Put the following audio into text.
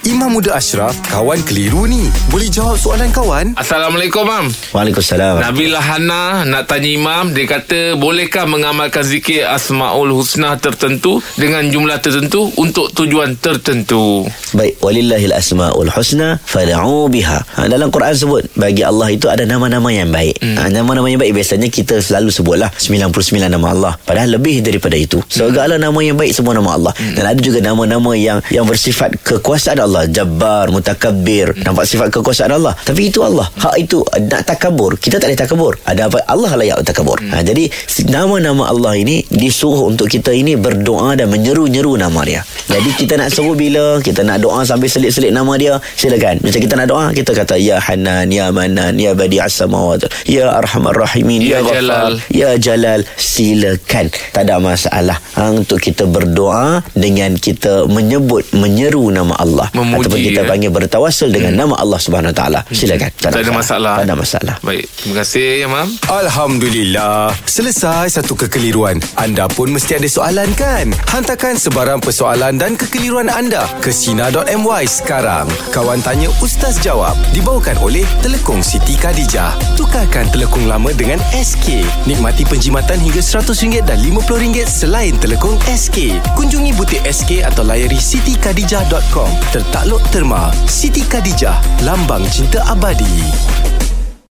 Imam Muda Ashraf, kawan keliru ni. Boleh jawab soalan kawan? Assalamualaikum, Mam. Waalaikumsalam. Nabila Hana nak tanya Imam. Dia kata, bolehkah mengamalkan zikir Asma'ul Husna tertentu dengan jumlah tertentu untuk tujuan tertentu? Baik, walillahil asmaul husna fad'u biha. Ha, dalam Quran sebut bagi Allah itu ada nama-nama yang baik. Hmm. Ha, nama-nama yang baik biasanya kita selalu sebutlah 99 nama Allah. Padahal lebih daripada itu. Segala nama yang baik semua nama Allah. Hmm. Dan ada juga nama-nama yang yang bersifat kekuasaan Allah, Jabbar, Mutakabbir. Hmm. Nampak sifat kekuasaan Allah. Tapi itu Allah. Hak itu nak takabur. Kita tak boleh takabur. Ada apa Allah layak takabur. Hmm. Ha, jadi nama-nama Allah ini disuruh untuk kita ini berdoa dan menyeru-nyeru nama dia. Jadi kita nak seru bila kita nak doa sambil selit-selit nama dia, silakan. Macam kita nak doa, kita kata ya Hanan, ya Manan, ya Badi'as samawat, ya Arhamar Rahimin, Ya ya, Jalal. ya Jalal. Silakan. Tak ada masalah. Ha, untuk kita berdoa dengan kita menyebut menyeru nama Allah Memuji, ataupun kita ya. panggil bertawasul dengan nama Allah Subhanahu Wa Taala. Silakan. Tak ada masalah. Tak ada masalah. Baik, terima kasih, ya, Mam. Alhamdulillah. Selesai satu kekeliruan. Anda pun mesti ada soalan kan? Hantarkan sebarang persoalan dan kekeliruan anda ke Sina.my sekarang. Kawan Tanya Ustaz Jawab dibawakan oleh Telekong Siti Khadijah. Tukarkan telekong lama dengan SK. Nikmati penjimatan hingga RM100 dan RM50 selain telekong SK. Kunjungi butik SK atau layari sitikadijah.com. Tertakluk terma. Siti Khadijah, lambang cinta abadi.